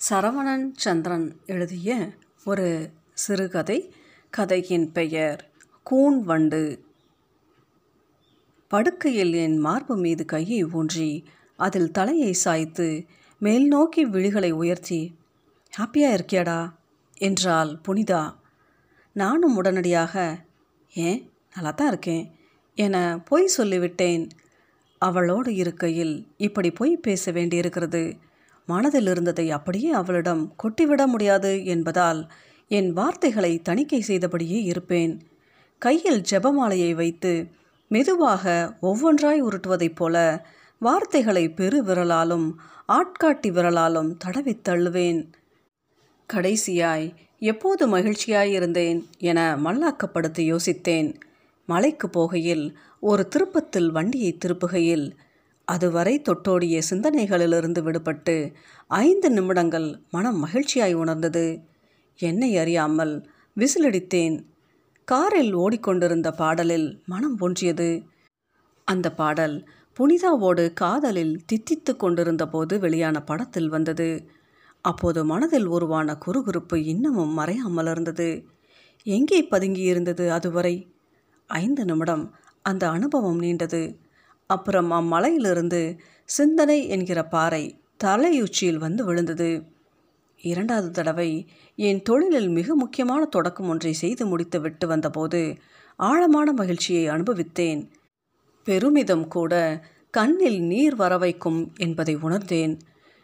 சரவணன் சந்திரன் எழுதிய ஒரு சிறுகதை. கதையின் பெயர் கூன் வண்டு. படுக்கையில் என் மார்பு மீது கையை ஊன்றி அதில் தலையை சாய்த்து மேல் நோக்கி விழிகளை உயர்த்தி ஹாப்பியாக இருக்கியாடா? என்றாள் புனிதா. நானும் உடனடியாக ஏன் நல்லா தான் இருக்கேன் என பொய் சொல்லிவிட்டேன். அவளோடு இருக்கையில் இப்படி பொய் பேச வேண்டியிருக்கிறது. மனதில் இருந்ததை அப்படியே அவளிடம் கொட்டிவிட முடியாது என்பதால் என் வார்த்தைகளை தணிக்கை செய்தபடியே இருப்பேன். கையில் ஜெபமாலையை வைத்து மெதுவாக ஒவ்வொன்றாய் உருட்டுவதைப் போல வார்த்தைகளை பெரு விரலாலும் ஆட்காட்டி விரலாலும் தடவி தள்ளுவேன். கடைசியாய் எப்போது மகிழ்ச்சியாய் இருந்தேன் என மல்லாக்கப்படுத்தி யோசித்தேன். மலைக்கு போகையில் ஒரு திருப்பத்தில் வண்டியை திருப்புகையில் அதுவரை தொட்டோடிய சிந்தனைகளிலிருந்து விடுபட்டு ஐந்து நிமிடங்கள் மனம் மகிழ்ச்சியாய் உணர்ந்தது. என்னை அறியாமல் விசிலடித்தேன். காரில் ஓடிக்கொண்டிருந்த பாடலில் மனம் ஒன்றியது. அந்த பாடல் புனிதாவோடு காதலில் தித்தித்து கொண்டிருந்த போது வெளியான படத்தில் வந்தது. அப்போது மனதில் உருவான குறுகுறுப்பு இன்னமும் மறையாமல் இருந்தது. எங்கே பதுங்கியிருந்தது அதுவரை? ஐந்து நிமிடம் அந்த அனுபவம் நீண்டது. அப்புறம் அம்மலையிலிருந்து சிந்தனை என்கிற பாறை தலையுச்சியில் வந்து விழுந்தது. இரண்டாவது தடவை என் தொழிலில் மிக முக்கியமான தொடக்கம் ஒன்றை செய்து முடித்து விட்டு வந்தபோது ஆழமான மகிழ்ச்சியை அனுபவித்தேன். பெருமிதம் கூட கண்ணில் நீர் வர வைக்கும் என்பதை உணர்ந்தேன்.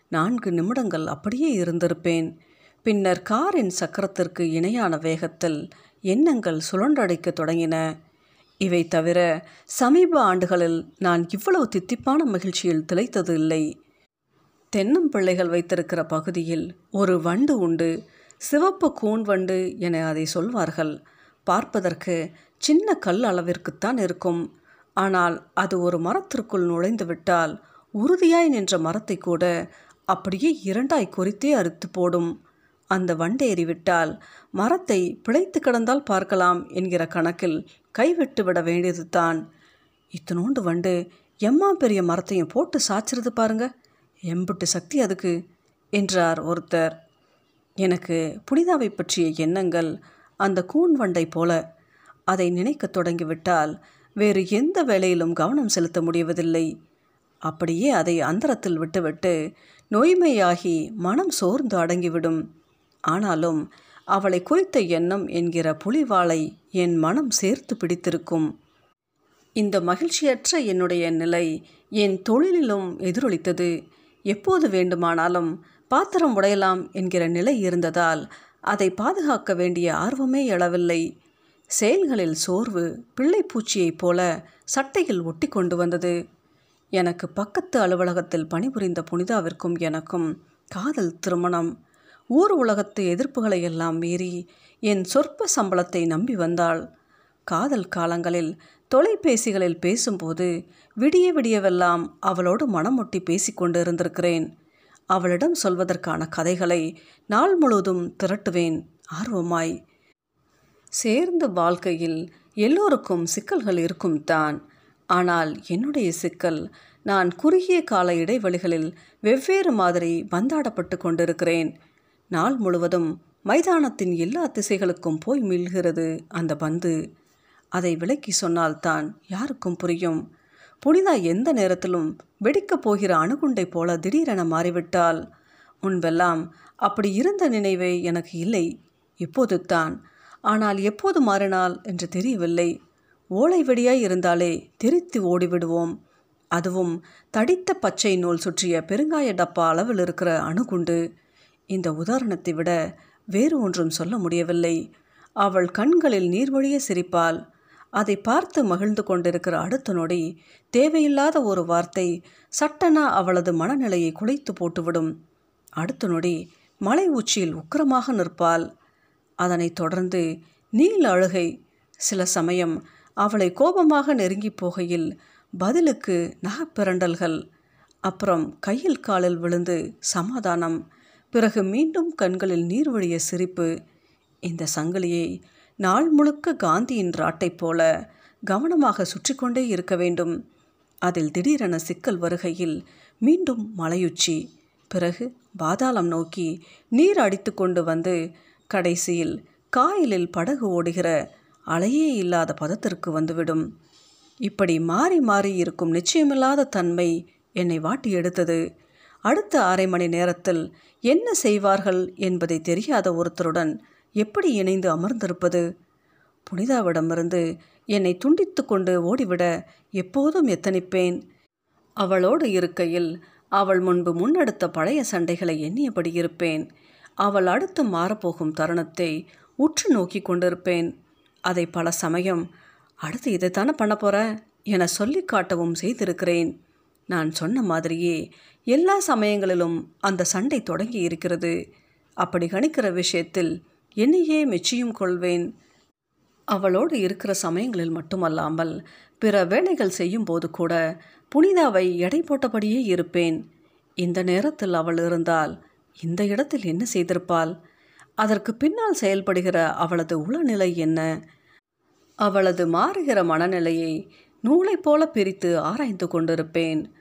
நான்கு நிமிடங்கள் அப்படியே இருந்திருப்பேன். பின்னர் காரின் சக்கரத்திற்கு இணையான வேகத்தில் எண்ணங்கள் சுழன்றடைக்க தொடங்கின. இவை தவிர சமீப ஆண்டுகளில் நான் இவ்வளவு தித்திப்பான மகிழ்ச்சியில் திளைத்தது இல்லை. தென்னம்பிள்ளைகள் வைத்திருக்கிற பகுதியில் ஒரு வண்டு உண்டு. சிவப்பு கூன் வண்டு என அதை சொல்வார்கள். பார்ப்பதற்கு சின்ன கல் அளவிற்குத்தான் இருக்கும். ஆனால் அது ஒரு மரத்திற்குள் நுழைந்து விட்டால் உறுதியாய் நின்ற மரத்தை கூட அப்படியே இரண்டாய் குறித்தே அறுத்து போடும். அந்த வண்டேறிவிட்டால் மரத்தை பிழைத்து கிடந்தால் பார்க்கலாம் என்கிற கணக்கில் கைவிட்டுவிட வேண்டியது தான் இத்தனோண்டு வண்டு எம்மா பெரிய மரத்தையும் போட்டு சாய்ச்சிருது பாருங்க. எம்புட்டு சக்தி அதுக்கு என்றார் ஒருத்தர். எனக்கு புனிதாவை பற்றிய எண்ணங்கள் அந்த கூன் வண்டை போல. அதை நினைக்கத் தொடங்கிவிட்டால் வேறு எந்த வேலையிலும் கவனம் செலுத்த முடிவதில்லை அப்படியே அதை அந்தரத்தில் விட்டுவிட்டு நோய்மையாகி மனம் சோர்ந்து அடங்கிவிடும். ஆனாலும் அவளை குறித்த எண்ணம் என்கிற புலிவாளை என் மனம் சேர்த்து பிடித்திருக்கும். இந்த மகிழ்ச்சியற்ற என்னுடைய நிலை என் தொழிலிலும் எதிரொலித்தது. எப்போது வேண்டுமானாலும் பாத்திரம் உடையலாம் என்கிற நிலை இருந்ததால் அதை பாதுகாக்க வேண்டிய ஆர்வமே எழவில்லை. செயல்களில் சோர்வு பிள்ளைப்பூச்சியைப் போல சட்டையில் ஒட்டி கொண்டு வந்தது. எனக்கு பக்கத்து அலுவலகத்தில் பணிபுரிந்த புனிதாவிற்கும் எனக்கும் காதல் திருமணம். ஊர் உலகத்து எதிர்ப்புகளை எல்லாம் மீறி என் சொற்ப சம்பளத்தை நம்பி வந்தாள். காதல் காலங்களில் தொலைபேசிகளில் பேசும்போது விடிய விடியவெல்லாம் அவளோடு மனமொட்டி பேசிக்கொண்டு இருந்திருக்கிறேன் அவளிடம் சொல்வதற்கான கதைகளை நாள் முழுவதும் திரட்டுவேன் ஆர்வமாய். சேர்ந்த வாழ்க்கையில் எல்லோருக்கும் சிக்கல்கள் இருக்கும் தான். ஆனால் என்னுடைய சிக்கல் நான் குறுகிய கால இடைவெளிகளில் வெவ்வேறு மாதிரி பந்தாடப்பட்டு கொண்டிருக்கிறேன். நாள் முழுவதும் மைதானத்தின் எல்லா திசைகளுக்கும் போய் மீள்கிறது அந்த பந்து. அதை விளக்கி சொன்னால்தான் யாருக்கும் புரியும். புனிதா எந்த நேரத்திலும் வெடிக்கப் போகிற அணுகுண்டை போல திடீரென மாறிவிட்டால் முன்பெல்லாம் அப்படி இருந்த நினைவே எனக்கு இல்லை. இப்போது தான். ஆனால் எப்போது மாறினால் என்று தெரியவில்லை. ஓலை வெடியாய் இருந்தாலே தெரித்து ஓடிவிடுவோம். அதுவும் தடித்த பச்சை நூல் சுற்றிய பெருங்காய டப்பா அளவில் இருக்கிற அணுகுண்டு. இந்த உதாரணத்தை விட வேறு ஒன்றும் சொல்ல முடியவில்லை. அவள் கண்களில் நீர்வழிய சிரிப்பால் அதை பார்த்து மகிழ்ந்து கொண்டிருக்கிற அடுத்த நொடி தேவையில்லாத ஒரு வார்த்தை சட்டனா அவளது மனநிலையை குலைத்து போட்டுவிடும். அடுத்த நொடி மலை உச்சியில் உக்கிரமாக நிற்பாள். அதனைத் தொடர்ந்து நீல் அழுகை. சில சமயம் அவளை கோபமாக நெருங்கி போகையில் பதிலுக்கு நகப்பிரண்டல்கள். அப்புறம் கையில் காலில் விழுந்து சமாதானம். பிறகு மீண்டும் கண்களில் நீர் வழிய சிரிப்பு. இந்த சங்கிலியை நாள் முழுக்க காந்தியின் ராட்டை போல கவனமாக சுற்றி கொண்டே இருக்க வேண்டும். அதில் திடீரென சிக்கல் வருகையில் மீண்டும் மலையுச்சி. பிறகு பாதாளம் நோக்கி நீர் அடித்து கொண்டு வந்து கடைசியில் காயலில் படகு ஓடுகிற அலையே இல்லாத பதத்திற்கு வந்துவிடும். இப்படி மாறி மாறி இருக்கும் நிச்சயமில்லாத தன்மை என்னை வாட்டி எடுத்தது. அடுத்த அரை மணி நேரத்தில் என்ன செய்வார்கள் என்பதை தெரியாத ஒருத்தருடன் எப்படி இணைந்து அமர்ந்திருப்பது? புனிதாவிடமிருந்து என்னை துண்டித்து கொண்டு ஓடிவிட எப்போதும் எத்தனிப்பேன்? அவளோடு இருக்கையில் அவள் முன்பு முன்னெடுத்த பழைய சண்டைகளை எண்ணியபடி இருப்பேன். அவள் அடுத்து மாறப்போகும் தருணத்தை உற்று நோக்கி கொண்டிருப்பேன். அதை பல சமயம் அடுத்து இதைத்தானே பண்ண போகிற என சொல்லி காட்டவும் செய்திருக்கிறேன். நான் சொன்ன மாதிரியே எல்லா சமயங்களிலும் அந்த சண்டை தொடங்கி இருக்கிறது. அப்படி கணிக்கிற விஷயத்தில் என்னையே மெச்சியும் கொள்வேன். அவளோடு இருக்கிற சமயங்களில் மட்டுமல்லாமல் பிற வேலைகள் செய்யும்போது கூட புனிதாவை எடை போட்டபடியே இருப்பேன். இந்த நேரத்தில் அவள் இருந்தால் இந்த இடத்தில் என்ன செய்திருப்பாள்? அதற்கு பின்னால் செயல்படுகிற அவளது உளநிலை என்ன? அவளது மாறுகிற மனநிலையை நூலைப் போல பிரித்து ஆராய்ந்து கொண்டிருப்பேன்.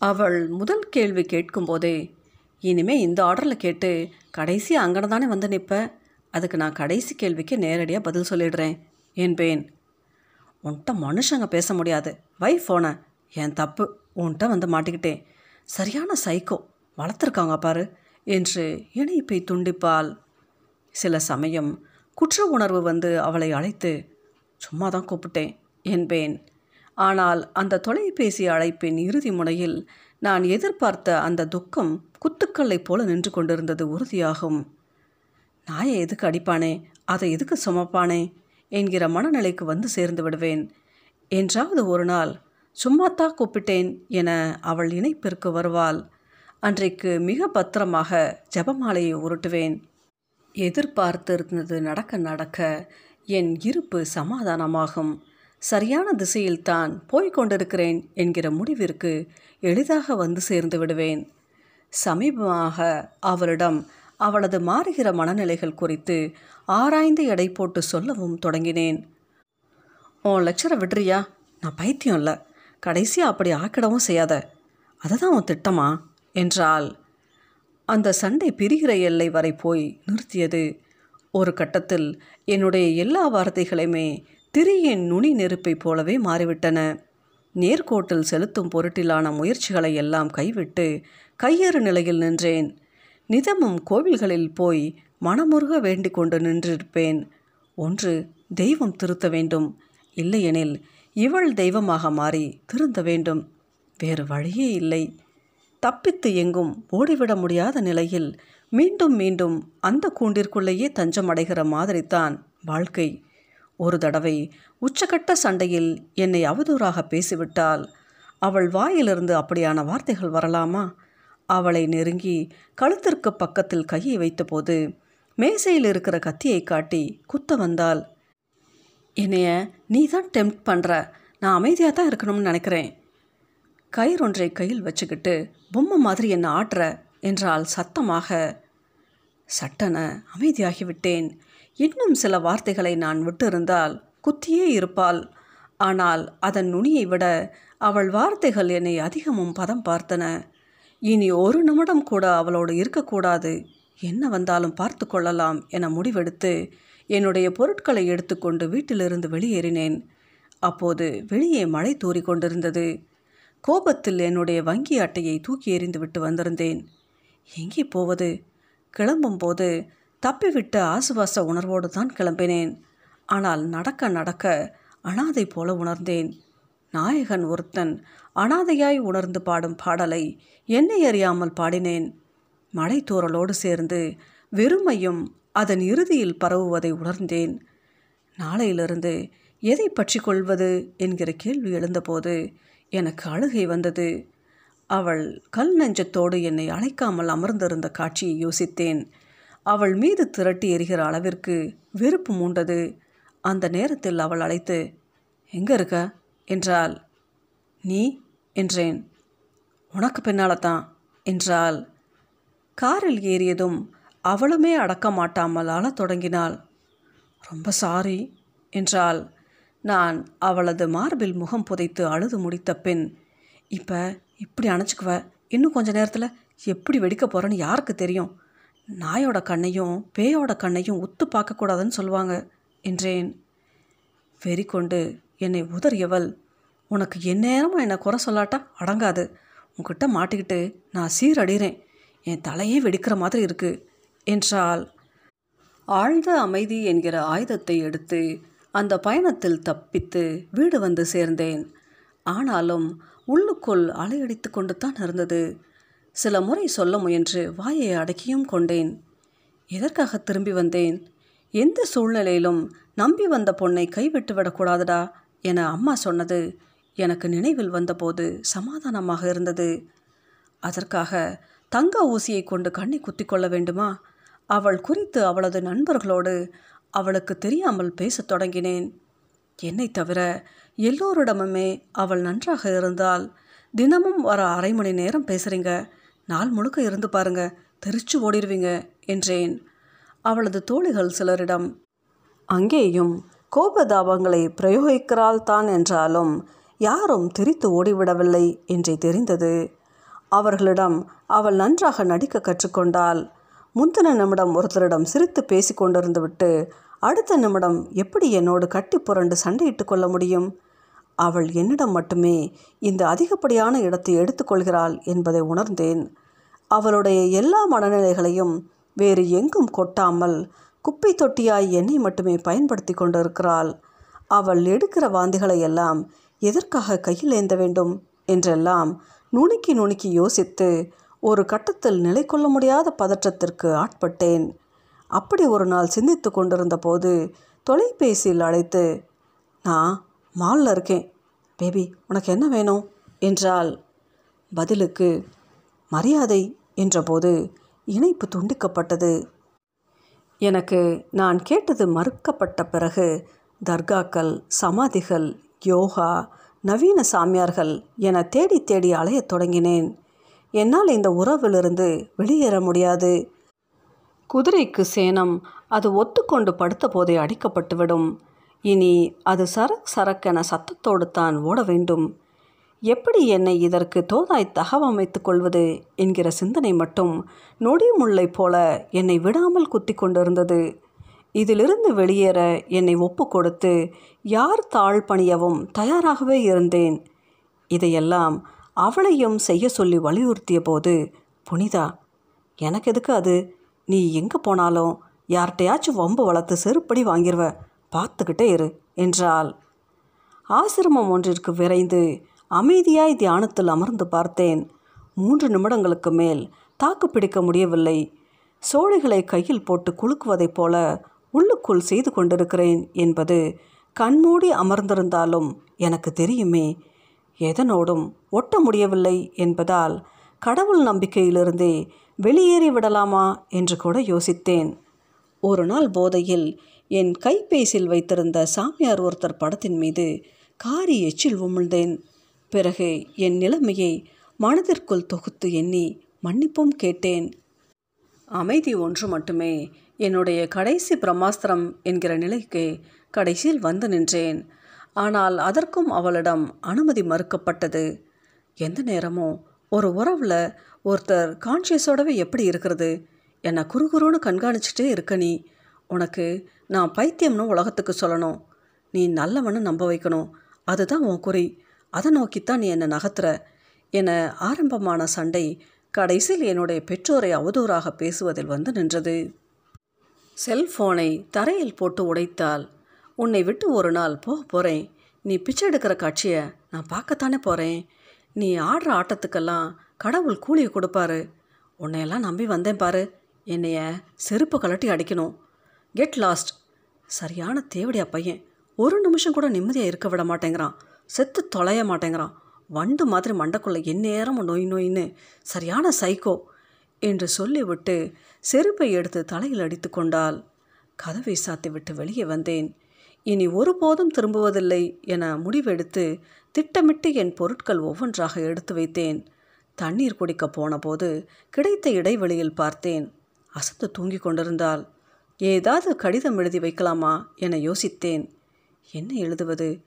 அவள் முதல் கேள்வி கேட்கும்போதே இனிமே இந்த ஆர்டரில் கேட்டு கடைசி அங்கன தானே வந்து நிற்ப அதுக்கு நான் கடைசி கேள்விக்கு நேரடியாக பதில் சொல்லிடுறேன். என்பேன் உன்கிட்ட மனுஷங்க பேச முடியாது. வை ஃபோனை என் தப்பு. உன்கிட்ட வந்து மாட்டிக்கிட்டேன். சரியான சைக்கோ வளர்த்துருக்காங்க பாரு. என்று இணைப்பை துண்டிப்பாள். சில சமயம் குற்ற உணர்வு வந்து அவளை அழைத்து சும்மா தான் கூப்பிட்டேன் என்பேன் ஆனால் அந்த தொலைபேசி அழைப்பின் இறுதி முனையில் நான் எதிர்பார்த்த அந்த துக்கம் குத்துக்கல்லைப் போல நின்று கொண்டிருந்தது உறுதியாகும். நாயை எதுக்கு அடிப்பானே? அதை எதுக்கு சுமப்பானே? என்கிற மனநிலைக்கு வந்து சேர்ந்து விடுவேன். என்றாவது ஒரு நாள் சும்மாத்தா கூப்பிட்டேன் என அவள் இணைப்பிற்கு வருவாள். அன்றைக்கு மிக பத்திரமாக ஜபமாலையை உருட்டுவேன். எதிர்பார்த்திருந்தது நடக்க நடக்க என் இருப்பு சமாதானமாகும். சரியான திசையில்தான் போய்க் கொண்டிருக்கிறேன் என்கிற முடிவிற்கு எளிதாக வந்து சேர்ந்து விடுவேன். சமீபமாக அவளிடம் அவளது மாறுகிற மனநிலைகள் குறித்து ஆராய்ந்து எடை போட்டு சொல்லவும் தொடங்கினேன். உன் லெக்சரை விடுறியா நான் பைத்தியம் இல்லை. கடைசியாக அப்படி ஆக்கிடவும் செய்யாத. அதுதான் உன் திட்டமா? என்றால் அந்த சண்டை பிரிகிற எல்லை வரை போய் நிறுத்தியது. ஒரு கட்டத்தில் என்னுடைய எல்லா வார்த்தைகளையுமே திரியின் நுனி நெருப்பைப் போலவே மாறிவிட்டன. நேர்கோட்டில் செலுத்தும் பொருட்டிலான முயற்சிகளை எல்லாம் கைவிட்டு கையறு நிலையில் நின்றேன். நிதமும் கோவில்களில் போய் மனமுருக வேண்டிக் கொண்டு நின்றிருப்பேன். ஒன்று தெய்வம் திருத்த வேண்டும். இல்லையெனில் இவள் தெய்வமாக மாறி திருந்த வேண்டும். வேறு வழியே இல்லை. தப்பித்து எங்கும் ஓடிவிட முடியாத நிலையில் மீண்டும் மீண்டும் அந்த கூண்டிற்குள்ளேயே தஞ்சமடைகிற மாதிரித்தான் வாழ்க்கை. ஒரு தடவை உச்சகட்ட சண்டையில் என்னை அவதூறாக பேசிவிட்டால் அவள் வாயிலிருந்து அப்படியான வார்த்தைகள் வரலாமா? அவளை நெருங்கி கழுத்திற்கு பக்கத்தில் கையை வைத்தபோது மேசையில் இருக்கிற கத்தியை காட்டி குத்த வந்தாள். என்னைய நீ தான் டெம்ப்ட் பண்ணுற நான் அமைதியாக தான் இருக்கணும்னு நினைக்கிறேன். கயிறொன்றை கையில் வச்சுக்கிட்டு பொம்மை மாதிரி என்னை ஆட்டுற என்றால் சத்தமாக. சட்டென அமைதியாகிவிட்டேன். இன்னும் சில வார்த்தைகளை நான் விட்டிருந்தால் குத்தியே இருப்பாள். ஆனால் அதன் நுனியை விட அவள் வார்த்தைகள் என்னை அதிகமும் பதம் பார்த்தன. இனி ஒரு நிமிடம் கூட அவளோடு இருக்கக்கூடாது. என்ன வந்தாலும் பார்த்து கொள்ளலாம் என முடிவெடுத்து என்னுடைய பொருட்களை எடுத்துக்கொண்டு வீட்டிலிருந்து வெளியேறினேன். அப்போது வெளியே மழை தூறி கொண்டிருந்தது. கோபத்தில் என்னுடைய வங்கி அட்டையை தூக்கி எறிந்து விட்டு வந்திருந்தேன். எங்கே போவது? கிளம்பும்போது தப்பிவிட்ட ஆசுவாச உணர்வோடு தான் கிளம்பினேன். ஆனால் நடக்க நடக்க அனாதை போல உணர்ந்தேன். நாயகன் ஒருத்தன் அனாதையாய் உணர்ந்து பாடும் பாடலை என்னை அறியாமல் பாடினேன். மழை தூரலோடு சேர்ந்து வெறுமையும் அதன் இறுதியில் பரவுவதை உணர்ந்தேன். நாளையிலிருந்து எதை பற்றி கொள்வது என்கிற கேள்வி எழுந்தபோது எனக்கு அழுகை வந்தது. அவள் கல் நெஞ்சத்தோடு என்னை அழைக்காமல் அமர்ந்திருந்த காட்சியை யோசித்தேன். அவள் மீது திரட்டி எறிகிற அளவிற்கு வெறுப்பு மூண்டது. அந்த நேரத்தில் அவள் அழைத்து எங்கே இருக்க? என்றாள். நீ? என்றேன். உனக்கு பின்னால தான் என்றாள். காரில் ஏறியதும் அவளுமே அடக்க மாட்டாமல் அழத் தொடங்கினாள். ரொம்ப சாரி என்றாள். நான் அவளது மார்பில் முகம் புதைத்து அழுது முடித்த பின் இப்போ இப்படி அணைச்சிக்குவ? இன்னும் கொஞ்ச நேரத்தில் எப்படி வெடிக்க போகிறேன்னு யாருக்கு தெரியும்? நாயோட கண்ணையும் பேயோட கண்ணையும் ஒத்து பார்க்கக்கூடாதுன்னு சொல்லுவாங்க என்றேன். வெறி கொண்டு என்னை உதறியவள் உனக்கு எந்நேரமும் என்னை குறை சொல்லாட்டா அடங்காது. உங்ககிட்ட மாட்டிக்கிட்டு நான் சீரடிகிறேன் என் தலையே வெடிக்கிற மாதிரி இருக்கு என்றால் ஆழ்ந்த அமைதி என்கிற ஆயுதத்தை எடுத்து அந்த பயணத்தில் தப்பித்து வீடு வந்து சேர்ந்தேன். ஆனாலும் உள்ளுக்குள் அலையடித்து கொண்டு தான் இருந்தது. சில முறை சொல்ல முயன்று வாயை அடக்கியும் கொண்டேன். எதற்காக திரும்பி வந்தேன்? எந்த சூழ்நிலையிலும் நம்பி வந்த பொண்ணை கைவிட்டு விடக்கூடாதடா என அம்மா சொன்னது எனக்கு நினைவில் வந்தபோது சமாதானமாக இருந்தது. அதற்காக தங்க ஊசியை கொண்டு கண்ணை குத்தி கொள்ள வேண்டுமா? அவள் குறித்து அவளது நண்பர்களோடு அவளுக்கு தெரியாமல் பேசத் தொடங்கினேன். என்னை தவிர எல்லோரிடமுமே அவள் நன்றாக இருந்தால் தினமும் வர அரை மணி நேரம் பேசுகிறீங்க நாள் முழுக்க இருந்து பாருங்க தெரிச்சு ஓடிடுவீங்க என்றேன். அவளது தோழிகள் சிலரிடம் அங்கேயும் கோபதாபங்களை பிரயோகிக்கிறாள் தான் என்றாலும் யாரும் திரித்து ஓடிவிடவில்லை என்றே தெரிந்தது. அவர்களிடம் அவள் நன்றாக நடிக்க கற்றுக்கொண்டால் முந்தின நிமிடம் ஒருத்தரிடம் சிரித்து பேசி கொண்டிருந்து விட்டு அடுத்த நிமிடம் எப்படி என்னோடு கட்டி புரண்டு சண்டையிட்டு கொள்ள முடியும்? அவள் என்னிடம் மட்டுமே இந்த அதிகப்படியான இடத்தை எடுத்துக்கொள்கிறாள் என்பதை உணர்ந்தேன். அவளுடைய எல்லா மனநிலைகளையும் வேறு எங்கும் கொட்டாமல் குப்பை தொட்டியாய் என்னை மட்டுமே பயன்படுத்தி கொண்டிருக்கிறாள். அவள் எடுக்கிற வாந்திகளை எல்லாம் எதற்காக கையில் ஏந்த வேண்டும் என்றெல்லாம் நுணுக்கி நுணுக்கி யோசித்து ஒரு கட்டத்தில் நிலை கொள்ள முடியாத பதற்றத்திற்கு ஆட்பட்டேன். அப்படி ஒரு நாள் சிந்தித்து கொண்டிருந்த போது தொலைபேசியில் அழைத்து நான் மாலில் இருக்கேன். பேபி உனக்கு என்ன வேணும்? என்றால் பதிலுக்கு மரியாதை என்றபோது இணைப்பு துண்டிக்கப்பட்டது. எனக்கு நான் கேட்டது மறுக்கப்பட்ட பிறகு தர்காக்கள் சமாதிகள் யோகா நவீன சாமியார்கள் என தேடி தேடி அலையத் தொடங்கினேன். என்னால் இந்த உறவிலிருந்து வெளியேற முடியாது. குதிரைக்கு சேனம் அது ஒத்துக்கொண்டு படுத்த போதே அடிக்கப்பட்டுவிடும். இனி அது சரக் சரக்கென சத்தத்தோடு தான் ஓட வேண்டும். எப்படி என்னை இதற்கு தோதாய் தகவமைத்துக் கொள்வது என்கிற சிந்தனை மட்டும் நொடி முல்லை போல என்னை விடாமல் குத்தி கொண்டிருந்தது. இதிலிருந்து வெளியேற என்னை ஒப்பு கொடுத்து யார் தாழ் பணியவும் தயாராகவே இருந்தேன். இதையெல்லாம் அவளையும் செய்ய சொல்லி வலியுறுத்திய போது புனிதா எனக்கு எதுக்கு அது? நீ எங்கே போனாலும் யார்கிட்டையாச்சும் வம்பு வளர்த்து செருப்படி வாங்கிடுவ பார்த்துக்கிட்டே இரு என்றாள். ஆசிரமம் ஒன்றிற்கு விரைந்து அமைதியாய் தியானத்தில் அமர்ந்து பார்த்தேன். மூன்று நிமிடங்களுக்கு மேல் தாக்கு பிடிக்க முடியவில்லை. சோழிகளை கையில் போட்டு குலுக்குவதைப் போல உள்ளுக்குள் செய்து கொண்டிருக்கிறேன் என்பது கண்மூடி அமர்ந்திருந்தாலும் எனக்கு தெரியுமே எதனோடும் ஒட்ட முடியவில்லை என்பதால் கடவுள் நம்பிக்கையிலிருந்தே வெளியேறி விடலாமா என்று கூட யோசித்தேன். ஒரு நாள் போதையில் என் கைபேசியில் வைத்திருந்த சாமியார் ஒருத்தர் படத்தின் மீது காரி எச்சில் உமிழ்ந்தேன். பிறகு என் நிலைமையை மனதிற்குள் தொகுத்து எண்ணி மன்னிப்பும் கேட்டேன். அமைதி ஒன்று மட்டுமே. என்னுடைய கடைசி பிரம்மாஸ்திரம் என்கிற நிலைக்கு கடைசியில் வந்து நின்றேன். ஆனால் அதற்கும் அவளிடம் அனுமதி மறுக்கப்பட்டது. எந்த நேரமும் ஒரு உறவில் ஒருத்தர் கான்ஷியஸோடவே எப்படி இருக்கிறது? என்னை குறுகுறுன்னு கண்காணிச்சிட்டே இருக்க நீ. உனக்கு நான் பைத்தியம்னு உலகத்துக்கு சொல்லணும். நீ நல்லவனு நம்ப வைக்கணும். அதுதான் உன் குறி. அதை நோக்கித்தான் நீ என்னை நகர்த்துற. என ஆரம்பமான சண்டை கடைசியில் என்னுடைய பெற்றோரை அவதூறாக பேசுவதில் வந்து நின்றது. செல்ஃபோனை தரையில் போட்டு உடைத்தால் உன்னை விட்டு ஒரு நாள் போக போகிறேன் நீ பிச்சை எடுக்கிற காட்சியை நான் பார்க்கத்தானே போகிறேன் நீ ஆடுற ஆட்டத்துக்கெல்லாம் கடவுள் கூலியை கொடுப்பாரு. உன்னையெல்லாம் நம்பி வந்தேன் பாரு. என்னைய செருப்பு கலட்டி அடிக்கணும். கெட் லாஸ்ட் சரியான தேவடியா பையன். ஒரு நிமிஷம் கூட நிம்மதியாக இருக்க விட மாட்டேங்கிறான். செத்து தொலைய மாட்டேங்கிறான். வண்டு மாதிரி மண்டக்குள்ளே எந்நேரமும் நொய் நொயின்னு சரியான சைக்கோ என்று சொல்லிவிட்டு செருப்பை எடுத்து தலையில் அடித்து கொண்டால் கதவை சாத்தி விட்டு வெளியே வந்தேன். இனி ஒருபோதும் திரும்புவதில்லை என முடிவெடுத்து திட்டமிட்டு என் பொருட்கள் ஒவ்வொன்றாக எடுத்து வைத்தேன். தண்ணீர் குடிக்க போனபோது கிடைத்த இடைவெளியில் பார்த்தேன். அசந்து தூங்கிக் கொண்டிருந்தாள். ஏதாவது கடிதம் எழுதி வைக்கலாமா என யோசித்தேன். என்ன எழுதுவது?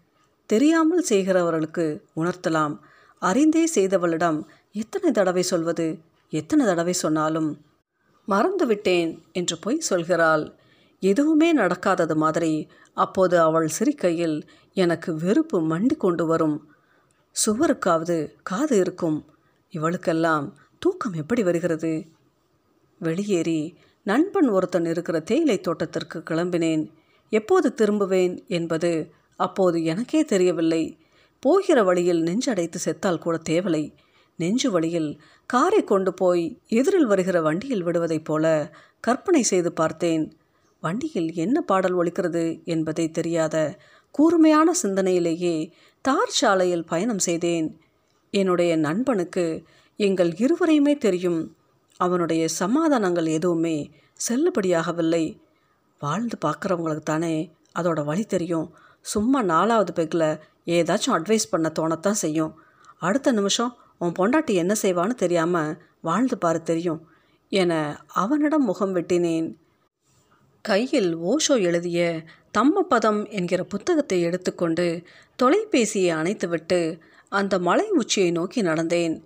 தெரியாமல் செய்கிறவர்களுக்கு உணர்த்தலாம். அறிந்தே செய்தவளிடம் எத்தனை தடவை சொல்வது? எத்தனை தடவை சொன்னாலும்? மறந்துவிட்டேன் என்று பொய் சொல்கிறாள். எதுவுமே நடக்காதது மாதிரி அப்போது அவள் சிரிக்கையில் எனக்கு வெறுப்பு மண்டி கொண்டு வரும். சுவருக்காவது காது இருக்கும். இவளுக்கெல்லாம் தூக்கம் எப்படி வருகிறது? வெளியேறி நண்பன் ஒருத்தன் இருக்கிற தேயிலை தோட்டத்திற்கு கிளம்பினேன். எப்போது திரும்புவேன் என்பது அப்போது எனக்கே தெரியவில்லை. போகிற வழியில் நெஞ்சடைத்து செத்தால் கூட தேவலை. நெஞ்சு வழியில் காரை கொண்டு போய் எதிரில் வருகிற வண்டியில் விடுவதைப் போல கற்பனை செய்து பார்த்தேன். வண்டியில் என்ன பாடல் ஒலிக்கிறது என்பதை தெரியாத கூர்மையான சிந்தனையிலேயே தார் சாலையில் பயணம் செய்தேன். என்னுடைய நண்பனுக்கு எங்கள் இருவரையுமே தெரியும். அவனுடைய சமாதானங்கள் எதுவுமே செல்லுபடியாகவில்லை. வாழ்ந்து பார்க்குறவங்களுக்கு தானே அதோட வழி தெரியும். சும்மா நாலாவது பெக்கில் ஏதாச்சும் அட்வைஸ் பண்ண தோணத்தான் செய்யும். அடுத்த நிமிஷம் உன் பொண்டாட்டி என்ன செய்வான்னு தெரியாமல் வாழ்ந்து பாரு தெரியும் என அவனிடம் முகம் வெட்டினேன். கையில் ஓஷோ எழுதிய தம்மபதம் என்கிற புத்தகத்தை எடுத்துக்கொண்டு தொலைபேசியை அணைத்துவிட்டு அந்த மலை உச்சியை நோக்கி நடந்தேன்.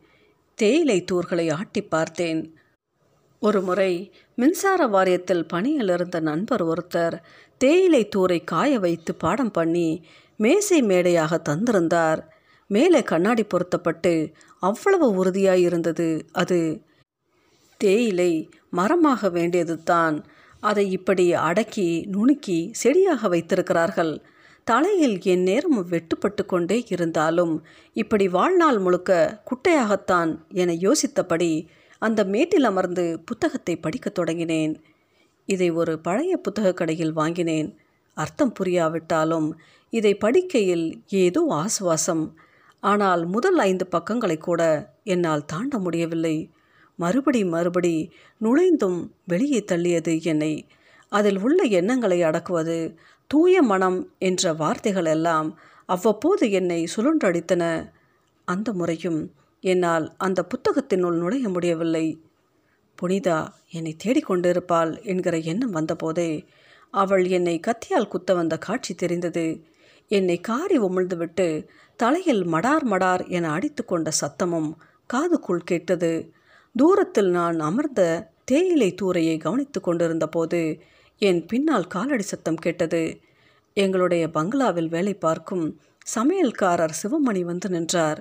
தேயிலை தூர்களை ஆட்டி பார்த்தேன். ஒரு முறை மின்சார வாரியத்தில் பணியில் இருந்த நண்பர் ஒருத்தர் தேயிலை தூரை காய வைத்து பாடம் பண்ணி மேசை மேடையாக தந்திருந்தார். மேலே கண்ணாடி பொருத்தப்பட்டு அவ்வளவு உறுதியாய் இருந்தது. அது தேயிலை மரமாக வேண்டியது தான் அதை இப்படி அடக்கி நுணுக்கி செடியாக வைத்திருக்கிறார்கள். தலையில் என் நேரம் வெட்டுப்பட்டு கொண்டே இருந்தாலும் இப்படி வாழ்நாள் முழுக்க குட்டையாகத்தான் என யோசித்தபடி அந்த மேட்டில் அமர்ந்து புத்தகத்தை படிக்கத் தொடங்கினேன். இதை ஒரு பழைய புத்தகக் கடையில் வாங்கினேன். அர்த்தம் புரியாவிட்டாலும் இதை படிக்கையில் ஏதோ ஆசுவாசம். ஆனால் முதல் ஐந்து பக்கங்களை கூட என்னால் தாண்ட முடியவில்லை. மறுபடி மறுபடி நுழைந்தும் வெளியே தள்ளியது என்னை. அதில் உள்ள எண்ணங்களை அடக்குவது தூய மனம் என்ற வார்த்தைகள் எல்லாம் அவ்வப்போது என்னை சுழன்றடித்தன. அந்த முறையும் என்னால் அந்த புத்தகத்தினுள் நுழைய முடியவில்லை. புனிதா என்னை தேடிக்கொண்டிருப்பாள் என்கிற எண்ணம் வந்தபோதே அவள் என்னை கத்தியால் குத்த வந்த காட்சி தெரிந்தது. என்னை காரி உமிழ்ந்துவிட்டு தலையில் மடார் மடார் என அடித்து கொண்ட சத்தமும் காதுக்குள் கேட்டது. தூரத்தில் நான் அமர்ந்த தேயிலை தூரையை கவனித்து கொண்டிருந்த போது என் பின்னால் காலடி சத்தம் கேட்டது. எங்களுடைய பங்களாவில் வேலை பார்க்கும் சமையல்காரர் சிவமணி வந்து நின்றார்.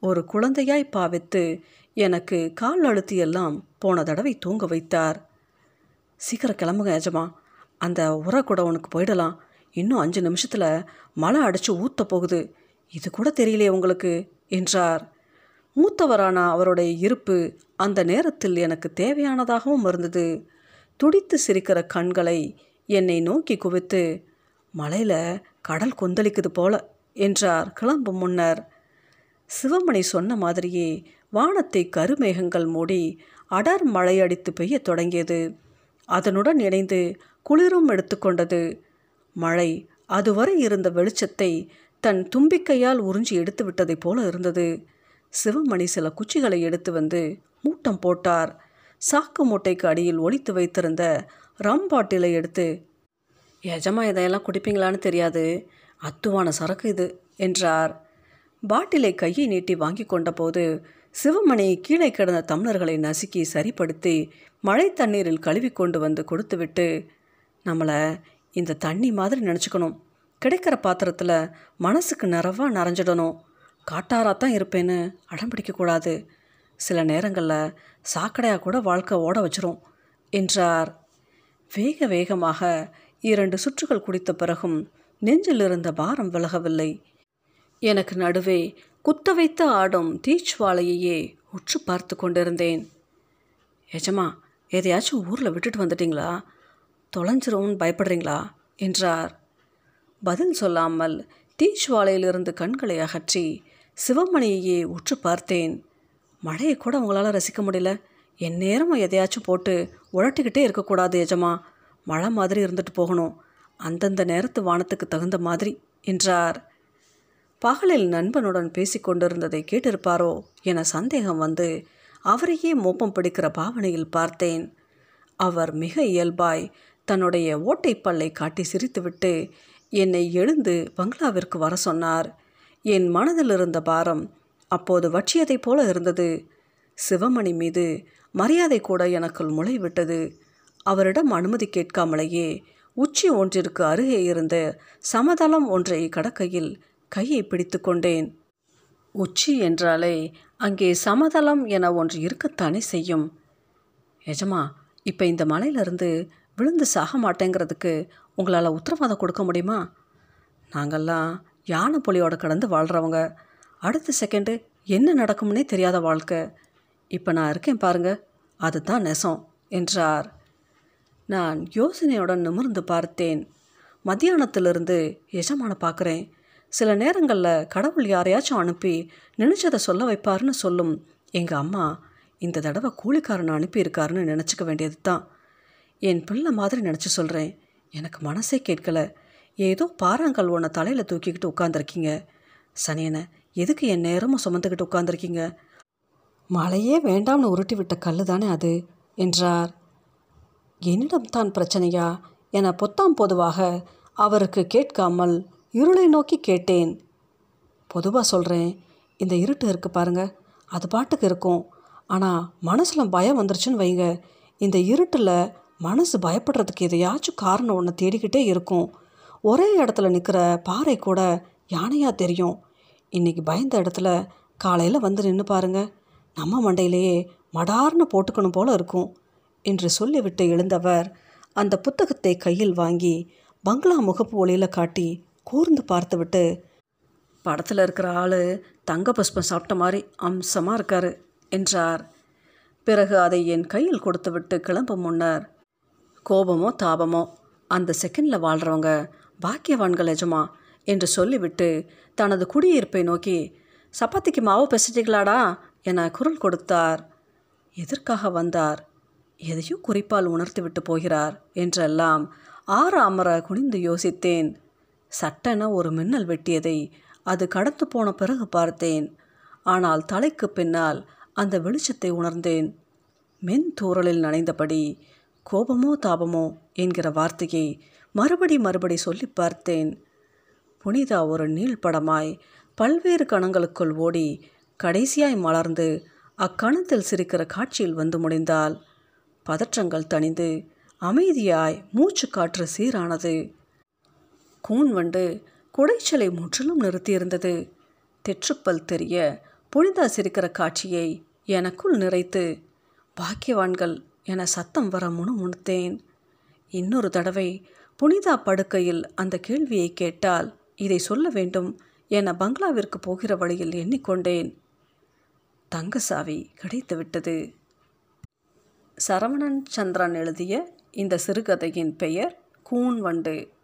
ஒரு குழந்தையாய் பாவித்து எனக்கு கால் அழுத்தியெல்லாம் போன தடவை தூங்க வைத்தார். சீக்கிரம் கிளம்புங்க எஜமா அந்த உர குடவனுக்கு போயிடலாம். இன்னும் அஞ்சு நிமிஷத்தில் மழை அடித்து ஊத்த போகுது. இது கூட தெரியலையே உங்களுக்கு என்றார். மூத்தவரான அவருடைய இருப்பு அந்த நேரத்தில் எனக்கு தேவையானதாகவும் இருந்தது. துடித்து சிரிக்கிற கண்களை என்னை நோக்கி குவித்து மலையில் கடல் கொந்தளிக்குது போல என்றார் கிளம்பும் முன்னர். சிவமணி சொன்ன மாதிரியே வானத்தை கருமேகங்கள் மூடி அடர் மழை அடித்து பெய்யத் தொடங்கியது. அதனுடன் இணைந்து குளிரும் எடுத்துக்கொண்டது மழை அதுவரை இருந்த வெளிச்சத்தை தன் தும்பிக்கையால் உறிஞ்சி எடுத்து விட்டதைப் போல இருந்தது. சிவமணி சில குச்சிகளை எடுத்து வந்து மூட்டம் போட்டார். சாக்கு மூட்டைக்கு அடியில் ஒளித்து வைத்திருந்த ரம் பாட்டிலை எடுத்து எஜமா இதையெல்லாம் குடிப்பீங்களான்னு தெரியாது. அத்துவான சரக்கு இது என்றார். பாட்டிலை கையை நீட்டி வாங்கி கொண்டபோது சிவமணி கீழே கிடந்த தமிழர்களை நசுக்கி சரிப்படுத்தி மழை தண்ணீரில் கழுவி கொண்டு வந்து கொடுத்துவிட்டு நம்மளை இந்த தண்ணி மாதிரி நினச்சிக்கணும். கிடைக்கிற பாத்திரத்தில் மனசுக்கு நிறவாக நிறைஞ்சிடணும். காட்டாராத்தான் இருப்பேன்னு அடம் பிடிக்கக்கூடாது சில நேரங்களில் சாக்கடையாக கூட வாழ்க்கை ஓட வச்சிரும் என்றார். வேக வேகமாக இரண்டு சுற்றுகள் குடித்த பிறகும் நெஞ்சில் இருந்த பாரம் விலகவில்லை. எனக்கு நடுவே குத்த வைத்து ஆடும் தீச்சுவாலையையே உற்று பார்த்து கொண்டிருந்தேன். எஜமா எதையாச்சும் ஊரில் விட்டுட்டு வந்துட்டீங்களா? தொலைஞ்சிரும்னு பயப்படுறீங்களா? என்றார். பதில் சொல்லாமல் தீச்சுவாலையிலிருந்து கண்களை அகற்றி சிவமணியையே உற்று பார்த்தேன். மழையை கூட உங்களால் ரசிக்க முடியல. என் நேரமும் எதையாச்சும் போட்டு உழட்டிக்கிட்டே இருக்கக்கூடாது எஜமா. மழை மாதிரி இருந்துட்டு போகணும். அந்தந்த நேரத்து வானத்துக்கு தகுந்த மாதிரி என்றார். பகலில் நண்பனுடன் பேசிக்கொண்டிருந்ததை கேட்டிருப்பாரோ என சந்தேகம் வந்து அவரையே மோப்பம் பிடிக்கிற பாவனையில் பார்த்தேன். அவர் மிக இயல்பாய் தன்னுடைய ஓட்டைப்பல்லை காட்டி சிரித்துவிட்டு என்னை எழுந்து பங்களாவிற்கு வர சொன்னார். என் மனதில் இருந்த பாரம் அப்போது வற்றியதைப் போல இருந்தது. சிவமணி மீது மரியாதை கூட எனக்குள் முளைவிட்டது. அவரிடம் அனுமதி கேட்காமலேயே உச்சி ஒன்றிற்கு அருகே இருந்த சமதளம் ஒன்றை கடக்கையில் கையை பிடித்து கொண்டேன். உச்சி என்றாலே அங்கே சமதளம் என ஒன்று இருக்கத்தானே செய்யும். எஜமா இப்போ இந்த மலையிலிருந்து விழுந்து சாக மாட்டேங்கிறதுக்கு உங்களால் உத்தரவாதம் கொடுக்க முடியுமா? நாங்கள்லாம் யானை புலியோட கடந்து வாழ்கிறவங்க அடுத்த செகண்டு என்ன நடக்கும்னே தெரியாத வாழ்க்கை. இப்போ நான் இருக்கேன் பாருங்க அதுதான் நெசம் என்றார். நான் யோசனையுடன் நிமிர்ந்து பார்த்தேன். மத்தியானத்திலிருந்து எஜமான பார்க்குறேன். சில நேரங்களில் கடவுள் யாரையாச்சும் அனுப்பி நினைச்சதை சொல்ல வைப்பாருன்னு சொல்லும். எங்கள் அம்மா இந்த தடவை கூலிக்காரனை அனுப்பியிருக்காருன்னு நினச்சிக்க வேண்டியது தான் என் பிள்ளை மாதிரி நினச்சி சொல்கிறேன் எனக்கு மனசே கேட்கல. ஏதோ பாறாங்கல் உன்னை தலையில் தூக்கிக்கிட்டு உட்காந்துருக்கீங்க சனியனை எதுக்கு என் நேரமும் சுமந்துக்கிட்டு உட்காந்துருக்கீங்க மழையே வேண்டாம்னு உருட்டி விட்ட கல் தானே அது? என்றார். என்னிடம்தான் பிரச்சனையா? என பொத்தாம் பொதுவாக அவருக்கு கேட்காமல் இருளை நோக்கி கேட்டேன். பொதுவாக சொல்கிறேன் இந்த இருட்டு இருக்குது பாருங்க அது பாட்டுக்கு இருக்கும். ஆனால் மனசில் பயம் வந்துருச்சுன்னு வைங்க. இந்த இருட்டில் மனசு பயப்படுறதுக்கு எதையாச்சும் காரணம் ஒன்று தேடிக்கிட்டே இருக்கும். ஒரே இடத்துல நிற்கிற பாறை கூட யானையாக தெரியும். இன்றைக்கி பயந்த இடத்துல காலையில் வந்து நின்று பாருங்க நம்ம மண்டையிலேயே மடார்னு போட்டுக்கணும் போல இருக்கும் என்று சொல்லிவிட்டு எழுந்தவர் அந்த புத்தகத்தை கையில் வாங்கி பங்களா முகப்பு ஒளியில் காட்டி கூர்ந்து பார்த்துவிட்டு படத்தில் இருக்கிற ஆள் தங்க புஷ்பம் சாப்பிட்ட மாதிரி அம்சமாக இருக்காரு என்றார். பிறகு அதை என் கையில் கொடுத்துவிட்டு கிளம்பும் முன்னர் கோபமோ தாபமோ அந்த செகண்டில் வாழ்கிறவங்க பாக்கியவான்கள் எஜமா என்று சொல்லிவிட்டு தனது குடியிருப்பை நோக்கி சப்பாத்திக்கு மாவு பிசைச்சிக்கலாடா என குரல் கொடுத்தார். எதற்காக வந்தார்? எதையும் குறிப்பால் உணர்த்திவிட்டு போகிறார் என்றெல்லாம் ஆற அமர குனிந்து யோசித்தேன். சட்டென ஒரு மின்னல் வெட்டியதை அது கடந்து போன பிறகு பார்த்தேன். ஆனால் தலைக்கு பின்னால் அந்த வெளிச்சத்தை உணர்ந்தேன். மென் தூரலில் நனைந்தபடி கோபமோ தாபமோ? என்கிற வார்த்தையை மறுபடி மறுபடி சொல்லி பார்த்தேன். புனிதா ஒரு நீள்படமாய் பல்வேறு கணங்களுக்குள் ஓடி கடைசியாய் மலர்ந்து அக்கணத்தில் சிரிக்கிற காட்சியில் வந்து முடிந்தால் பதற்றங்கள் தணிந்து அமைதியாய் மூச்சு காற்று சீரானது. கூன் வண்டு குடைச்சலை முற்றிலும் நிறுத்தியிருந்தது. தெற்றுப்பல் தெரிய புனிதா சிரிக்கிற காட்சியை எனக்குள் நிறைத்து பாக்கியவான்கள் என சத்தம் வர முணுமுணுத்தேன். இன்னொரு தடவை புனிதா படுக்கையில் அந்த கேள்வியை கேட்டால் இதை சொல்ல வேண்டும். என பங்களாவிற்கு போகிற வழியில் எண்ணிக்கொண்டேன். தங்கசாவி கிடைத்துவிட்டது. சரவணன் சந்திரன் எழுதிய இந்த சிறுகதையின் பெயர் கூன் வண்டு.